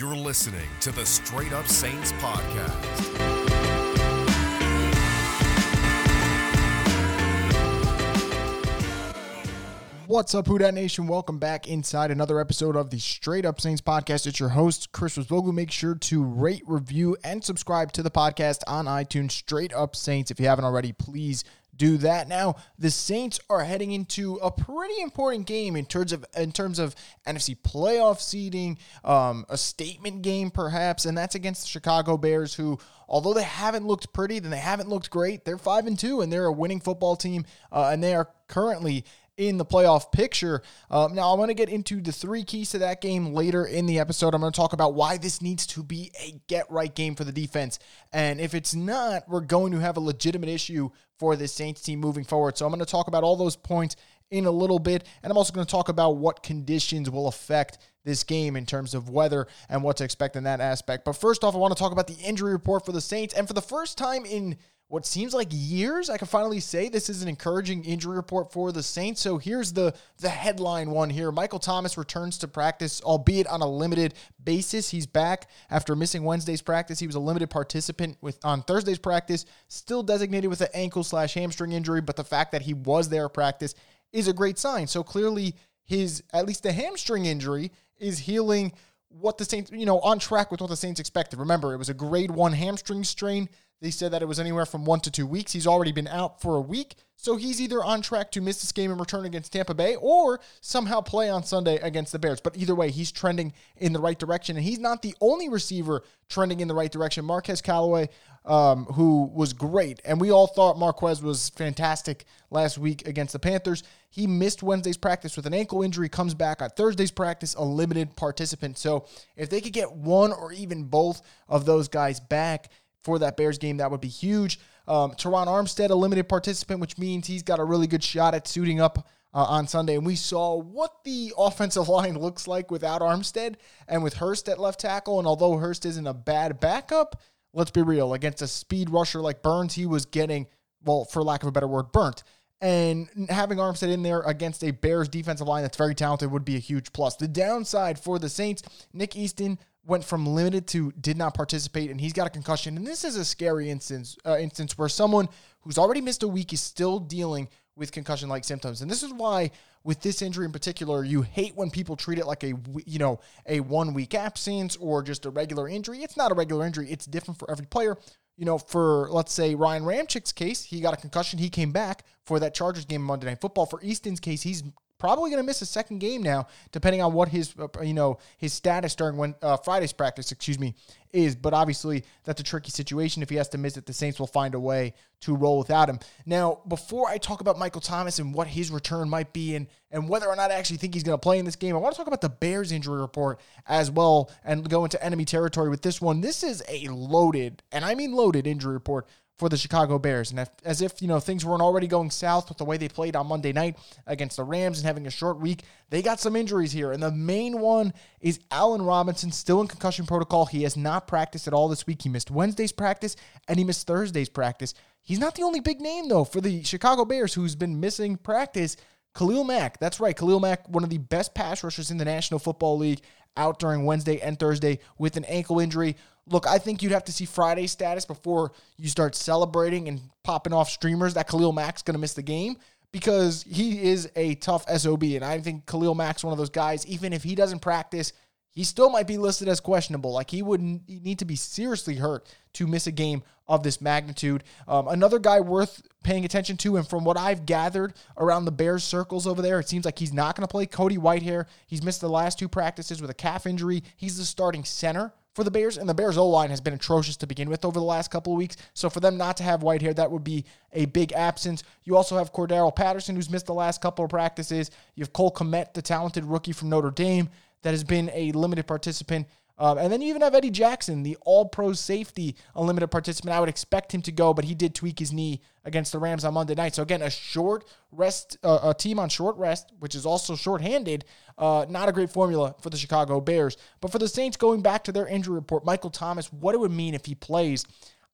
You're listening to the Straight Up Saints podcast. What's up, Who Dat Nation? Welcome back inside another episode of the Straight Up Saints podcast. It's your host, Chris Vogel. Make sure to rate, review, and subscribe to the podcast on iTunes. Straight Up Saints. If you haven't already, please do that. Now, the Saints are heading into a pretty important game in terms of in terms of NFC playoff seeding, um, a statement game perhaps, and that's against the Chicago Bears, who, although they haven't looked pretty, then they haven't looked great. They're five and two, and they're a winning football team, uh, and they are currently in the playoff picture. Um, now, I want to get into the three keys to that game later in the episode. I'm going to talk about why this needs to be a get right game for the defense. And if it's not, we're going to have a legitimate issue for this Saints team moving forward. So I'm going to talk about all those points in a little bit. And I'm also going to talk about what conditions will affect this game in terms of weather and what to expect in that aspect. But first off, I want to talk about the injury report for the Saints. And for the first time in what seems like years, I can finally say this is an encouraging injury report for the Saints. So here's the the headline one here. Michael Thomas returns to practice, albeit on a limited basis. He's back after missing Wednesday's practice. He was a limited participant with on Thursday's practice, still designated with an ankle slash hamstring injury, but the fact that he was there practice is a great sign. So clearly his at least the hamstring injury is healing what the Saints, you know, on track with what the Saints expected. Remember, it was a grade one hamstring strain. They said that it was anywhere from one to two weeks. He's already been out for a week. So he's either on track to miss this game and return against Tampa Bay or somehow play on Sunday against the Bears. But either way, he's trending in the right direction. And he's not the only receiver trending in the right direction. Marquez Callaway, um, who was great. And we all thought Marquez was fantastic last week against the Panthers. He missed Wednesday's practice with an ankle injury, comes back on Thursday's practice, a limited participant. So if they could get one or even both of those guys back, for that Bears game. That would be huge. Um, Terron Armstead, a limited participant, which means he's got a really good shot at suiting up uh, on Sunday. And we saw what the offensive line looks like without Armstead and with Hurst at left tackle. And although Hurst isn't a bad backup, let's be real, against a speed rusher like Burns, he was getting, well, for lack of a better word, burnt. And having Armstead in there against a Bears defensive line that's very talented would be a huge plus. The downside for the Saints, Nick Easton went from limited to did not participate, and he's got a concussion. And this is a scary instance, uh, instance where someone who's already missed a week is still dealing with concussion-like symptoms. And this is why, with this injury in particular, you hate when people treat it like a you know a one-week absence or just a regular injury. It's not a regular injury. It's different for every player. You know, for let's say Ryan Ramczyk's case, he got a concussion. He came back for that Chargers game Monday Night Football. For Easton's case, he's probably going to miss a second game now, depending on what his uh, you know his status during when uh, Friday's practice, excuse me, is. But obviously, that's a tricky situation. If he has to miss it, the Saints will find a way to roll without him. Now, before I talk about Michael Thomas and what his return might be, and and whether or not I actually think he's going to play in this game, I want to talk about the Bears injury report as well, and go into enemy territory with this one. This is a loaded, and I mean loaded injury report for the Chicago Bears. And if, as if, you know, things weren't already going south with the way they played on Monday night against the Rams and having a short week, they got some injuries here. And the main one is Allen Robinson, still in concussion protocol. He has not practiced at all this week. He missed Wednesday's practice and he missed Thursday's practice. He's not the only big name, though, for the Chicago Bears who's been missing practice. Khalil Mack, that's right. Khalil Mack, one of the best pass rushers in the National Football League, out during Wednesday and Thursday with an ankle injury. Look, I think you'd have to see Friday's status before you start celebrating and popping off streamers that Khalil Mack's going to miss the game because he is a tough SOB. And I think Khalil Mack's one of those guys, even if he doesn't practice, he still might be listed as questionable. Like he would need to be seriously hurt to miss a game of this magnitude. Um, another guy worth paying attention to, and from what I've gathered around the Bears circles over there, it seems like he's not going to play Cody Whitehair. He's missed the last two practices with a calf injury. He's the starting center for the Bears, and the Bears O line has been atrocious to begin with over the last couple of weeks. So for them not to have White Whitehair, that would be a big absence. You also have Cordarrelle Patterson, who's missed the last couple of practices. You have Cole Kmet, the talented rookie from Notre Dame, that has been a limited participant. Um, and then you even have Eddie Jackson, the all pro safety, a limited participant. I would expect him to go, but he did tweak his knee against the Rams on Monday night. So, again, a short rest, uh, a team on short rest, which is also short-handed. Uh, not a great formula for the Chicago Bears. But for the Saints, going back to their injury report, Michael Thomas, what it would mean if he plays,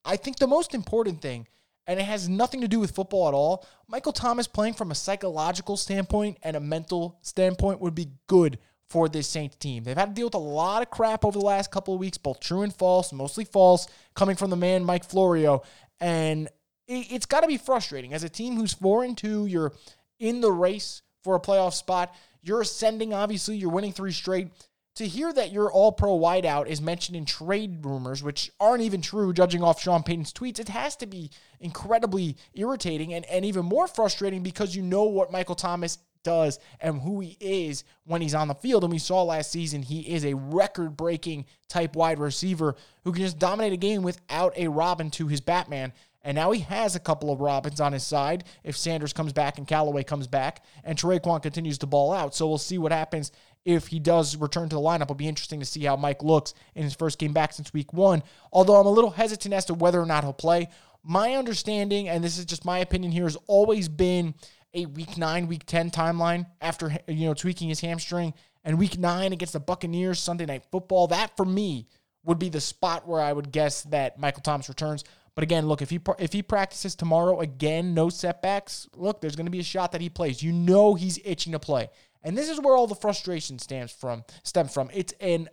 I think the most important thing, and it has nothing to do with football at all, Michael Thomas playing from a psychological standpoint and a mental standpoint would be good for this Saints team. They've had to deal with a lot of crap over the last couple of weeks, both true and false, mostly false, coming from the man Mike Florio. And it's got to be frustrating as a team who's four and two. You're in the race for a playoff spot. You're ascending, obviously. You're winning three straight. To hear that your all pro wideout is mentioned in trade rumors, which aren't even true, judging off Sean Payton's tweets, it has to be incredibly irritating and, and even more frustrating because you know what Michael Thomas does and who he is when he's on the field. And we saw last season he is a record breaking type wide receiver who can just dominate a game without a Robin to his Batman. And now he has a couple of Robins on his side if Sanders comes back and Callaway comes back and Tre'Quan continues to ball out. So we'll see what happens if he does return to the lineup. It'll be interesting to see how Mike looks in his first game back since week one. Although I'm a little hesitant as to whether or not he'll play. My understanding, and this is just my opinion here, has always been a week nine, week 10 timeline after, you know, tweaking his hamstring. And week nine against the Buccaneers, Sunday night football. That for me would be the spot where I would guess that Michael Thomas returns. But again, look, if he if he practices tomorrow again, no setbacks, look, there's going to be a shot that he plays. You know he's itching to play. And this is where all the frustration stems from. Stems from. It's an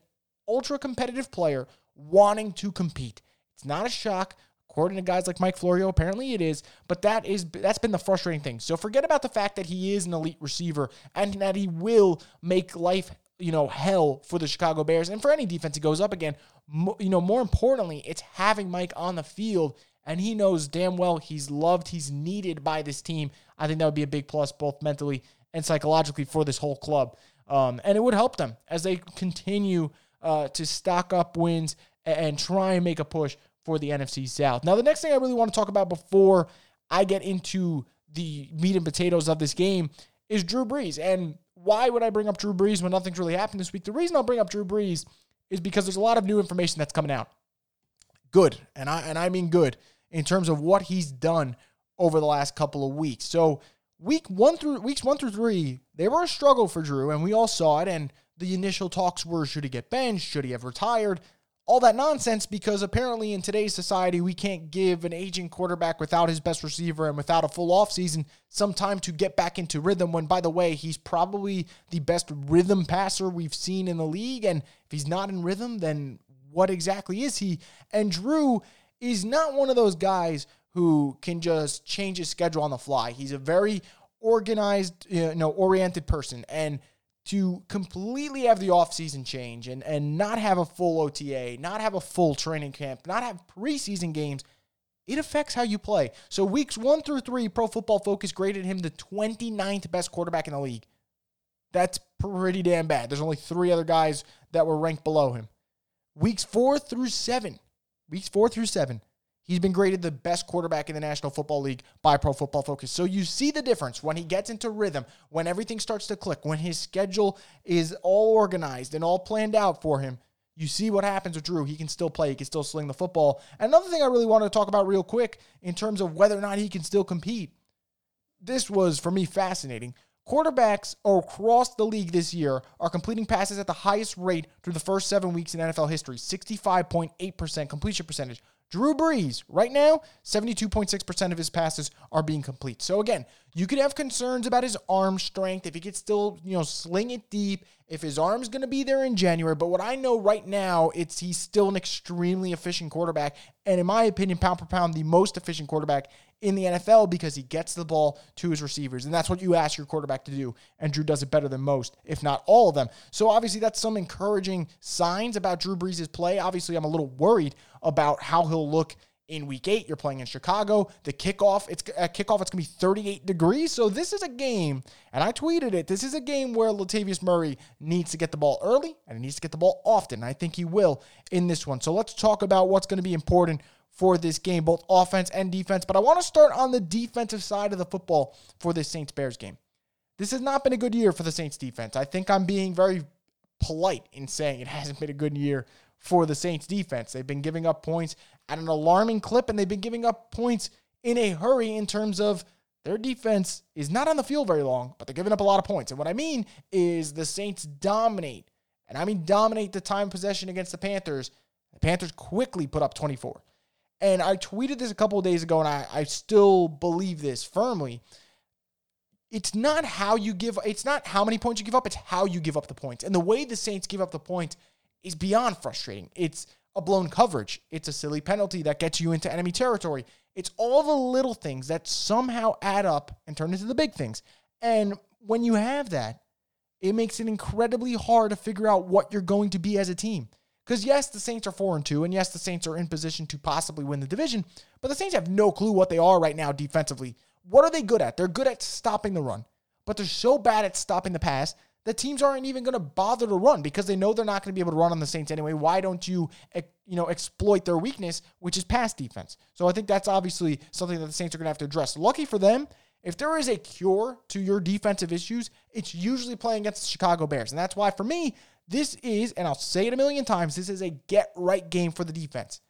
ultra competitive player wanting to compete. It's not a shock. According to guys like Mike Florio, apparently it is, but that is that's been the frustrating thing. So forget about the fact that he is an elite receiver and that he will make life you know, hell for the Chicago Bears and for any defense that goes up again. you know, more importantly, it's having Mike on the field, and he knows damn well he's loved, he's needed by this team. I think that would be a big plus, both mentally and psychologically, for this whole club. Um, and it would help them as they continue uh, to stock up wins and, and try and make a push for the NFC South. Now, the next thing I really want to talk about before I get into the meat and potatoes of this game is Drew Brees. And why would I bring up Drew Brees when nothing's really happened this week? The reason I'll bring up Drew Brees is because there's a lot of new information that's coming out. Good, and I and I mean good in terms of what he's done over the last couple of weeks. So week one through weeks one through three, they were a struggle for Drew, and we all saw it. And the initial talks were: should he get benched? Should he have retired? all that nonsense because apparently in today's society we can't give an aging quarterback without his best receiver and without a full offseason some time to get back into rhythm when by the way he's probably the best rhythm passer we've seen in the league and if he's not in rhythm then what exactly is he and Drew is not one of those guys who can just change his schedule on the fly he's a very organized you know oriented person and to completely have the offseason change and, and not have a full OTA, not have a full training camp, not have preseason games, it affects how you play. So, weeks one through three, Pro Football Focus graded him the 29th best quarterback in the league. That's pretty damn bad. There's only three other guys that were ranked below him. Weeks four through seven, weeks four through seven, He's been graded the best quarterback in the National Football League by Pro Football Focus. So you see the difference when he gets into rhythm, when everything starts to click, when his schedule is all organized and all planned out for him. You see what happens with Drew. He can still play, he can still sling the football. Another thing I really want to talk about real quick in terms of whether or not he can still compete. This was for me fascinating. Quarterbacks across the league this year are completing passes at the highest rate through the first seven weeks in NFL history 65.8% completion percentage. Drew Brees, right now, 72.6% of his passes are being complete. So again, you could have concerns about his arm strength, if he could still, you know, sling it deep, if his arm's going to be there in January. But what I know right now, it's he's still an extremely efficient quarterback. And in my opinion, pound for pound, the most efficient quarterback in the NFL because he gets the ball to his receivers. And that's what you ask your quarterback to do. And Drew does it better than most, if not all of them. So obviously, that's some encouraging signs about Drew Brees' play. Obviously, I'm a little worried about how he'll look in week eight. You're playing in Chicago. The kickoff, it's a kickoff, it's gonna be 38 degrees. So this is a game, and I tweeted it. This is a game where Latavius Murray needs to get the ball early and he needs to get the ball often. I think he will in this one. So let's talk about what's gonna be important for this game, both offense and defense. But I want to start on the defensive side of the football for this Saints Bears game. This has not been a good year for the Saints defense. I think I'm being very polite in saying it hasn't been a good year for the Saints defense. They've been giving up points at an alarming clip, and they've been giving up points in a hurry in terms of their defense is not on the field very long, but they're giving up a lot of points. And what I mean is the Saints dominate, and I mean dominate the time possession against the Panthers. The Panthers quickly put up 24. And I tweeted this a couple of days ago, and I, I still believe this firmly. it's not how you give it's not how many points you give up, it's how you give up the points. And the way the Saints give up the points is beyond frustrating. It's a blown coverage. It's a silly penalty that gets you into enemy territory. It's all the little things that somehow add up and turn into the big things. And when you have that, it makes it incredibly hard to figure out what you're going to be as a team. Because yes, the Saints are 4 and 2 and yes, the Saints are in position to possibly win the division, but the Saints have no clue what they are right now defensively. What are they good at? They're good at stopping the run, but they're so bad at stopping the pass that teams aren't even going to bother to run because they know they're not going to be able to run on the Saints anyway. Why don't you, you know, exploit their weakness, which is pass defense? So I think that's obviously something that the Saints are going to have to address. Lucky for them, if there is a cure to your defensive issues, it's usually playing against the Chicago Bears. And that's why for me, this is, and I'll say it a million times, this is a get right game for the defense.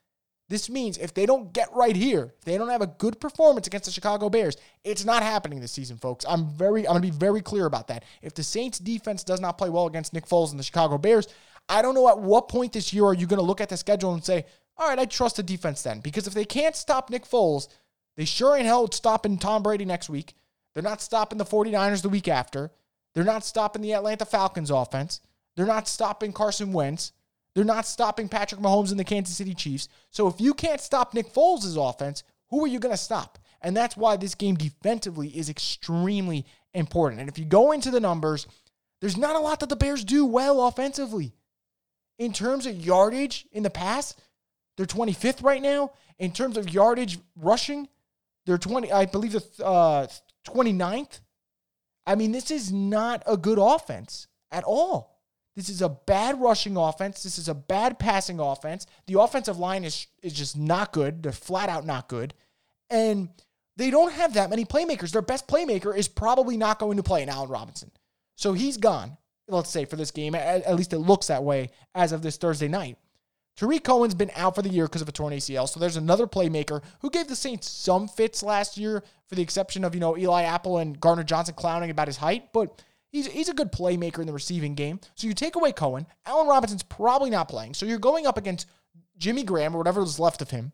This means if they don't get right here, if they don't have a good performance against the Chicago Bears, it's not happening this season, folks. I'm very I'm to be very clear about that. If the Saints defense does not play well against Nick Foles and the Chicago Bears, I don't know at what point this year are you to look at the schedule and say, "All right, I trust the defense then." Because if they can't stop Nick Foles, they sure ain't hell stopping Tom Brady next week. They're not stopping the 49ers the week after. They're not stopping the Atlanta Falcons offense. They're not stopping Carson Wentz. They're not stopping Patrick Mahomes and the Kansas City Chiefs. So if you can't stop Nick Foles' offense, who are you going to stop? And that's why this game defensively is extremely important. And if you go into the numbers, there's not a lot that the Bears do well offensively. In terms of yardage in the past, they're 25th right now. In terms of yardage rushing, they're 20, I believe the uh, 29th. I mean, this is not a good offense at all. This is a bad rushing offense. This is a bad passing offense. The offensive line is is just not good. They're flat out not good. And they don't have that many playmakers. Their best playmaker is probably not going to play in Allen Robinson. So he's gone, let's say, for this game. At, at least it looks that way as of this Thursday night. Tarik Cohen's been out for the year because of a torn ACL. So there's another playmaker who gave the Saints some fits last year, for the exception of, you know, Eli Apple and Gardner Johnson clowning about his height. But He's, he's a good playmaker in the receiving game. So you take away Cohen. Allen Robinson's probably not playing. So you're going up against Jimmy Graham or whatever is left of him.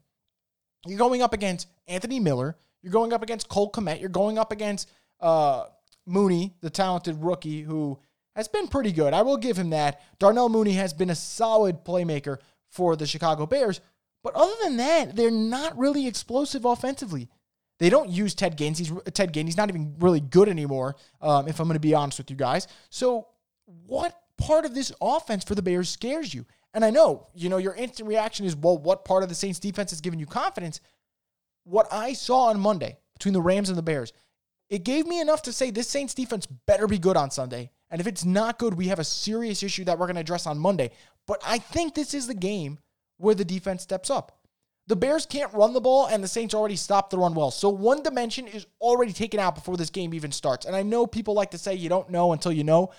You're going up against Anthony Miller. You're going up against Cole Kmet. You're going up against uh, Mooney, the talented rookie who has been pretty good. I will give him that. Darnell Mooney has been a solid playmaker for the Chicago Bears. But other than that, they're not really explosive offensively. They don't use Ted Ginn. He's Ted Ginn. He's not even really good anymore. Um, if I'm going to be honest with you guys. So, what part of this offense for the Bears scares you? And I know, you know, your instant reaction is, well, what part of the Saints defense is giving you confidence? What I saw on Monday between the Rams and the Bears, it gave me enough to say this Saints defense better be good on Sunday. And if it's not good, we have a serious issue that we're going to address on Monday. But I think this is the game where the defense steps up. The Bears can't run the ball, and the Saints already stopped the run well. So one dimension is already taken out before this game even starts. And I know people like to say you don't know until you know.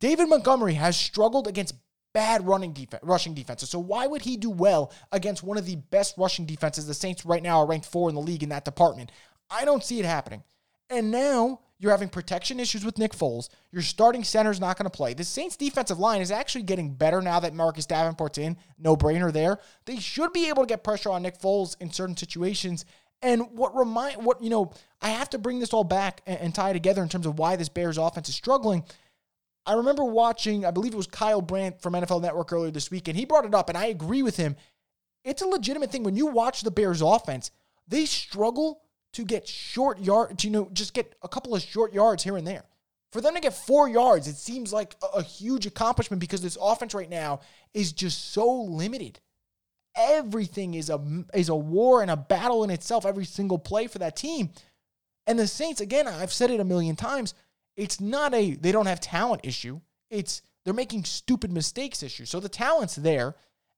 David Montgomery has struggled against bad running defense, rushing defenses. So why would he do well against one of the best rushing defenses? The Saints right now are ranked four in the league in that department. I don't see it happening. And now you're having protection issues with Nick Foles. Your starting center is not going to play. The Saints defensive line is actually getting better now that Marcus Davenport's in. No brainer there. They should be able to get pressure on Nick Foles in certain situations. And what remind what you know, I have to bring this all back and, and tie together in terms of why this Bears offense is struggling. I remember watching, I believe it was Kyle Brandt from NFL Network earlier this week, and he brought it up, and I agree with him. It's a legitimate thing when you watch the Bears offense, they struggle to get short yard, to, you know, just get a couple of short yards here and there. For them to get four yards, it seems like a, a huge accomplishment because this offense right now is just so limited. Everything is a is a war and a battle in itself. Every single play for that team, and the Saints again. I've said it a million times. It's not a they don't have talent issue. It's they're making stupid mistakes issue. So the talent's there.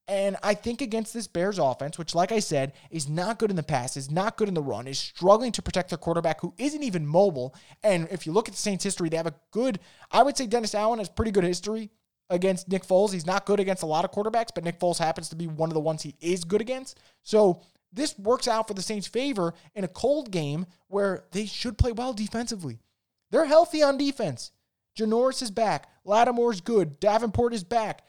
And I think against this Bears offense, which, like I said, is not good in the pass, is not good in the run, is struggling to protect their quarterback who isn't even mobile. And if you look at the Saints' history, they have a good, I would say Dennis Allen has pretty good history against Nick Foles. He's not good against a lot of quarterbacks, but Nick Foles happens to be one of the ones he is good against. So this works out for the Saints' favor in a cold game where they should play well defensively. They're healthy on defense. Janoris is back. Lattimore's good. Davenport is back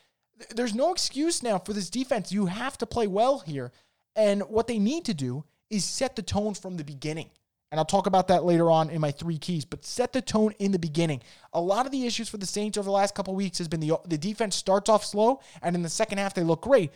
there's no excuse now for this defense. You have to play well here. And what they need to do is set the tone from the beginning. And I'll talk about that later on in my three keys, but set the tone in the beginning. A lot of the issues for the Saints over the last couple weeks has been the the defense starts off slow and in the second half they look great.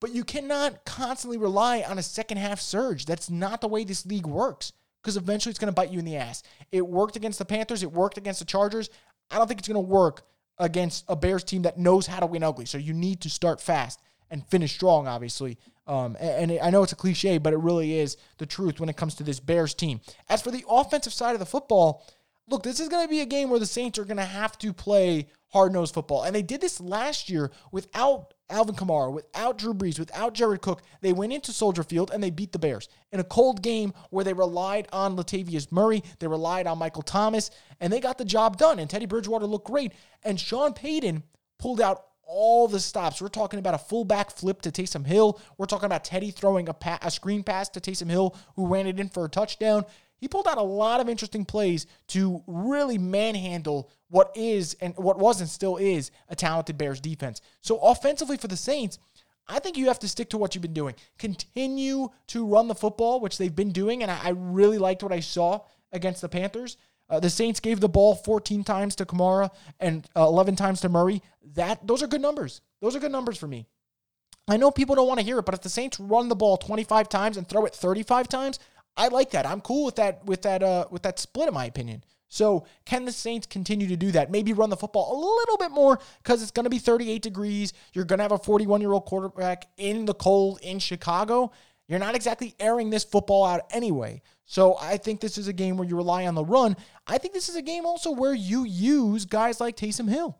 But you cannot constantly rely on a second half surge. That's not the way this league works because eventually it's going to bite you in the ass. It worked against the Panthers, it worked against the Chargers. I don't think it's going to work against a Bears team that knows how to win ugly. So you need to start fast and finish strong, obviously. Um, and, and I know it's a cliche, but it really is the truth when it comes to this Bears team. As for the offensive side of the football, look, this is going to be a game where the Saints are going to have to play hard nosed football. And they did this last year without Alvin Kamara, without Drew Brees, without Jared Cook. They went into Soldier Field and they beat the Bears in a cold game where they relied on Latavius Murray, they relied on Michael Thomas, and they got the job done. And Teddy Bridgewater looked great. And Sean Payton pulled out all the stops. We're talking about a fullback flip to Taysom Hill. We're talking about Teddy throwing a, pa- a screen pass to Taysom Hill, who ran it in for a touchdown. He pulled out a lot of interesting plays to really manhandle what is and what was and still is a talented Bears defense. So offensively for the Saints, I think you have to stick to what you've been doing. Continue to run the football, which they've been doing, and I, really liked what I saw against the Panthers. Uh, the Saints gave the ball 14 times to Kamara and uh, 11 times to Murray. That those are good numbers. Those are good numbers for me. I know people don't want to hear it, but if the Saints run the ball 25 times and throw it 35 times, I like that. I'm cool with that with that uh, with that split in my opinion. So, can the Saints continue to do that? Maybe run the football a little bit more because it's going to be 38 degrees. You're going to have a 41 year old quarterback in the cold in Chicago. You're not exactly airing this football out anyway. So I think this is a game where you rely on the run. I think this is a game also where you use guys like Taysom Hill.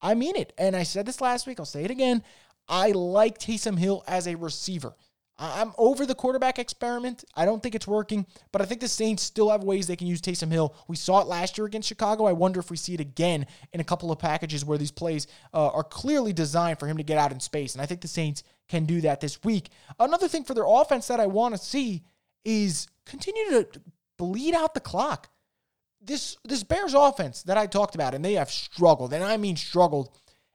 I mean it. And I said this last week, I'll say it again. I like Taysom Hill as a receiver. I'm over the quarterback experiment. I don't think it's working, but I think the Saints still have ways they can use Taysom Hill. We saw it last year against Chicago. I wonder if we see it again in a couple of packages where these plays uh, are clearly designed for him to get out in space. And I think the Saints can do that this week. Another thing for their offense that I want to see is continue to bleed out the clock. This this Bears offense that I talked about, and they have struggled, and I mean struggled.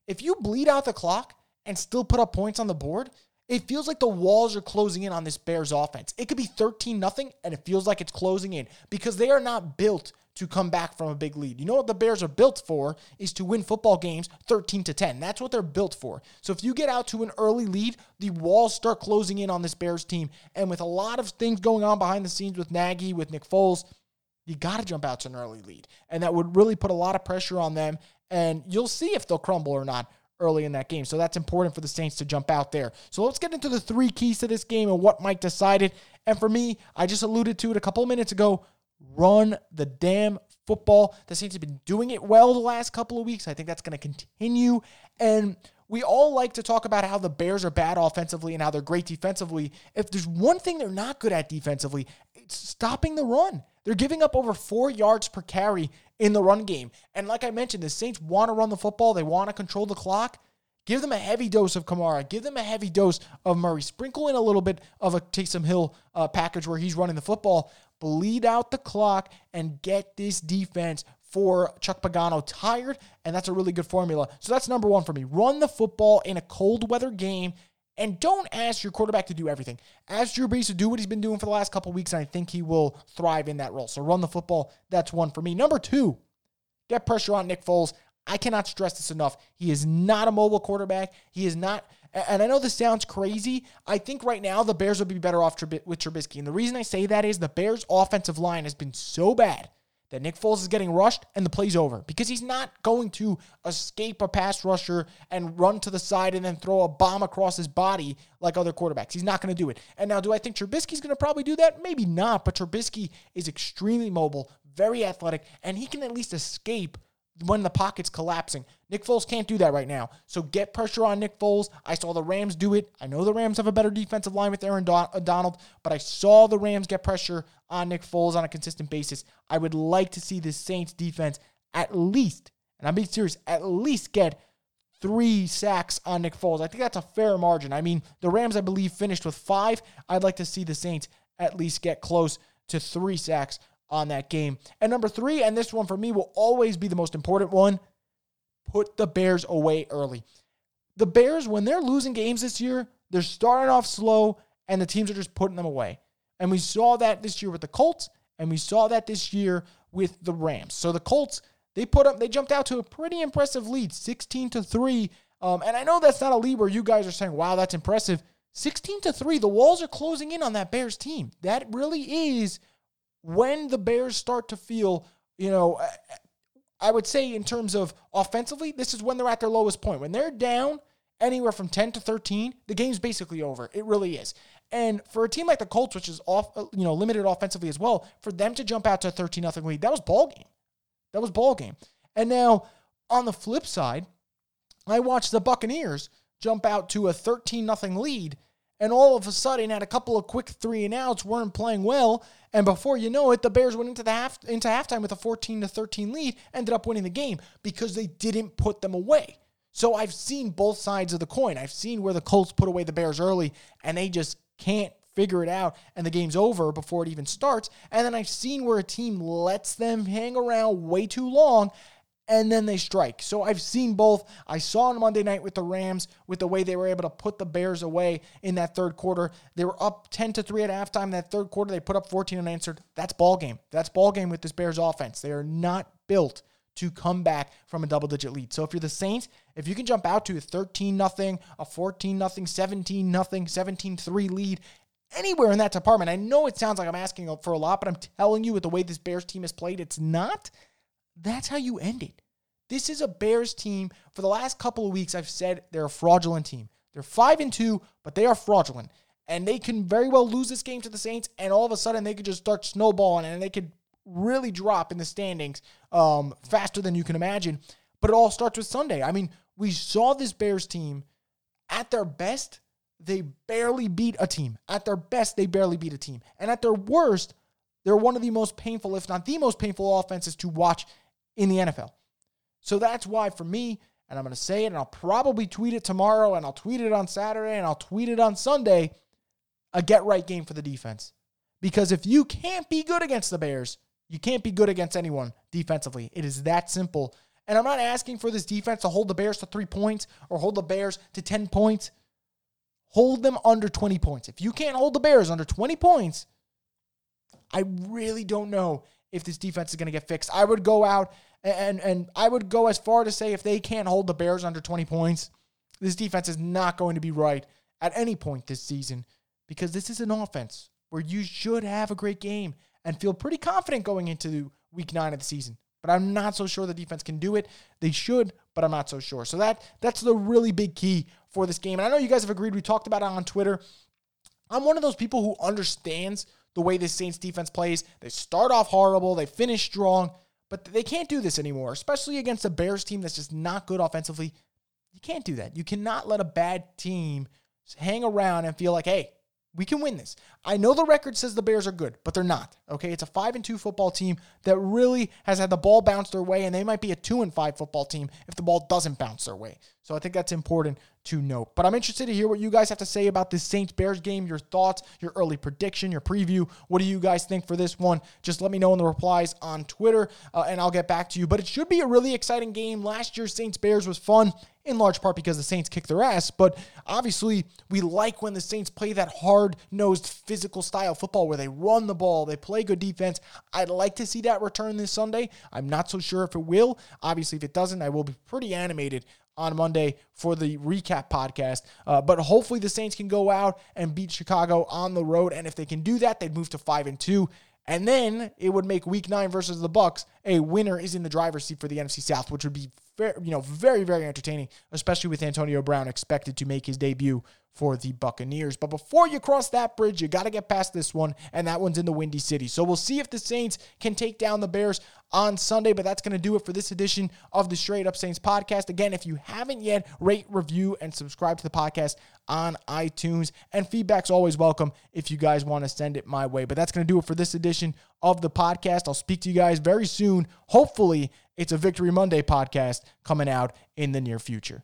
If you bleed out the clock and still put up points on the board, it feels like the walls are closing in on this Bears offense. It could be 13 nothing and it feels like it's closing in because they are not built to come back from a big lead. You know what the Bears are built for is to win football games 13 to 10. That's what they're built for. So if you get out to an early lead, the walls start closing in on this Bears team. And with a lot of things going on behind the scenes with Nagy, with Nick Foles, you got to jump out to an early lead. And that would really put a lot of pressure on them. And you'll see if they'll crumble or not early in that game. So that's important for the Saints to jump out there. So let's get into the three keys to this game and what Mike decided. And for me, I just alluded to it a couple of minutes ago. Run the damn football. The Saints have been doing it well the last couple of weeks. I think that's going to continue. And we all like to talk about how the Bears are bad offensively and how they're great defensively. If there's one thing they're not good at defensively, it's stopping the run. They're giving up over four yards per carry in the run game. And like I mentioned, the Saints want to run the football, they want to control the clock. Give them a heavy dose of Kamara. Give them a heavy dose of Murray. Sprinkle in a little bit of a Taysom Hill uh, package where he's running the football. Bleed out the clock and get this defense for Chuck Pagano tired, and that's a really good formula. So that's number one for me. Run the football in a cold weather game, and don't ask your quarterback to do everything. Ask Drew Brees to do what he's been doing for the last couple weeks, and I think he will thrive in that role. So run the football. That's one for me. Number two, get pressure on Nick Foles. I cannot stress this enough. He is not a mobile quarterback. He is not. And I know this sounds crazy. I think right now the Bears would be better off with Trubisky. And the reason I say that is the Bears' offensive line has been so bad that Nick Foles is getting rushed and the play's over because he's not going to escape a pass rusher and run to the side and then throw a bomb across his body like other quarterbacks. He's not going to do it. And now, do I think Trubisky's going to probably do that? Maybe not, but Trubisky is extremely mobile, very athletic, and he can at least escape when the pocket's collapsing. Nick Foles can't do that right now. So get pressure on Nick Foles. I saw the Rams do it. I know the Rams have a better defensive line with Aaron uh, Donald, but I saw the Rams get pressure on Nick Foles on a consistent basis. I would like to see the Saints defense at least, and I'm being serious, at least get three sacks on Nick Foles. I think that's a fair margin. I mean, the Rams, I believe, finished with five. I'd like to see the Saints at least get close to three sacks on that game. And number three, and this one for me will always be the most important one put the Bears away early. The Bears, when they're losing games this year, they're starting off slow and the teams are just putting them away. And we saw that this year with the Colts And we saw that this year with the Rams. So the Colts, they put up, they jumped out to a pretty impressive lead, 16 to 3. Um, and I know that's not a lead where you guys are saying, wow, that's impressive. 16 to 3, the walls are closing in on that Bears team. That really is when the Bears start to feel, you know, I would say in terms of offensively, this is when they're at their lowest point. When they're down anywhere from 10 to 13, the game's basically over. It really is. And for a team like the Colts, which is off, uh, you know, limited offensively as well, for them to jump out to a 13 nothing lead, that was ball game. That was ball game. And now on the flip side, I watched the Buccaneers jump out to a 13 nothing lead and all of a sudden had a couple of quick three and outs, weren't playing well, and before you know it, the Bears went into the half into halftime with a 14 to 13 lead, ended up winning the game because they didn't put them away. So I've seen both sides of the coin. I've seen where the Colts put away the Bears early and they just can't figure it out and the game's over before it even starts. And then I've seen where a team lets them hang around way too long and then they strike. So I've seen both. I saw on Monday night with the Rams with the way they were able to put the Bears away in that third quarter. They were up 10 to 3 at halftime. That third quarter, they put up 14 unanswered. That's ball game. That's ball game with this Bears offense. They are not built to come back from a double digit lead. So if you're the Saints, if you can jump out to a 13 nothing, a 14 nothing, 17 nothing, 17 3 lead anywhere in that department. I know it sounds like I'm asking for a lot, but I'm telling you with the way this Bears team has played, it's not. That's how you end it. This is a Bears team. For the last couple of weeks, I've said they're a fraudulent team. They're five and two, but they are fraudulent. And they can very well lose this game to the Saints, and all of a sudden they could just start snowballing and they could really drop in the standings um, faster than you can imagine. But it all starts with Sunday. I mean, we saw this Bears team at their best, they barely beat a team. At their best, they barely beat a team. And at their worst, they're one of the most painful, if not the most painful offenses to watch in the NFL. So that's why for me, and I'm going to say it, and I'll probably tweet it tomorrow, and I'll tweet it on Saturday, and I'll tweet it on Sunday, a get right game for the defense. Because if you can't be good against the Bears, you can't be good against anyone defensively. It is that simple. And I'm not asking for this defense to hold the Bears to three points or hold the Bears to 10 points. Hold them under 20 points. If you can't hold the Bears under 20 points, I really don't know if this defense is going to get fixed. I would go out and and I would go as far to say if they can't hold the Bears under 20 points, this defense is not going to be right at any point this season because this is an offense where you should have a great game and feel pretty confident going into week 9 of the season. But I'm not so sure the defense can do it. They should, but I'm not so sure. So that that's the really big key for this game. And I know you guys have agreed. We talked about it on Twitter. I'm one of those people who understands the way this Saints defense plays. They start off horrible, they finish strong. But they can't do this anymore, especially against a Bears team that's just not good offensively. You can't do that. You cannot let a bad team hang around and feel like, hey, we can win this. I know the record says the Bears are good, but they're not. Okay, it's a five and two football team that really has had the ball bounce their way, and they might be a two and five football team if the ball doesn't bounce their way. So I think that's important to note. But I'm interested to hear what you guys have to say about this Saints Bears game, your thoughts, your early prediction, your preview. What do you guys think for this one? Just let me know in the replies on Twitter, uh, and I'll get back to you. But it should be a really exciting game. Last year's Saints Bears was fun in large part because the Saints kicked their ass. But obviously, we like when the Saints play that hard nosed, physical style football where they run the ball, they play good defense. I'd like to see that return this Sunday. I'm not so sure if it will. Obviously, if it doesn't, I will be pretty animated on Monday for the recap podcast. Uh, but hopefully, the Saints can go out and beat Chicago on the road. And if they can do that, they'd move to five and two. And then it would make Week Nine versus the Bucks a winner is in the driver's seat for the NFC South, which would be very, you know very very entertaining, especially with Antonio Brown expected to make his debut for the Buccaneers. But before you cross that bridge, you got to get past this one, and that one's in the Windy City. So we'll see if the Saints can take down the Bears on Sunday. But that's going to do it for this edition of the Straight Up Saints podcast. Again, if you haven't yet, rate, review, and subscribe to the podcast on iTunes. And feedback's always welcome if you guys want to send it my way. But that's going to do it for this edition of the podcast. I'll speak to you guys very soon. Hopefully, it's a Victory Monday podcast coming out in the near future.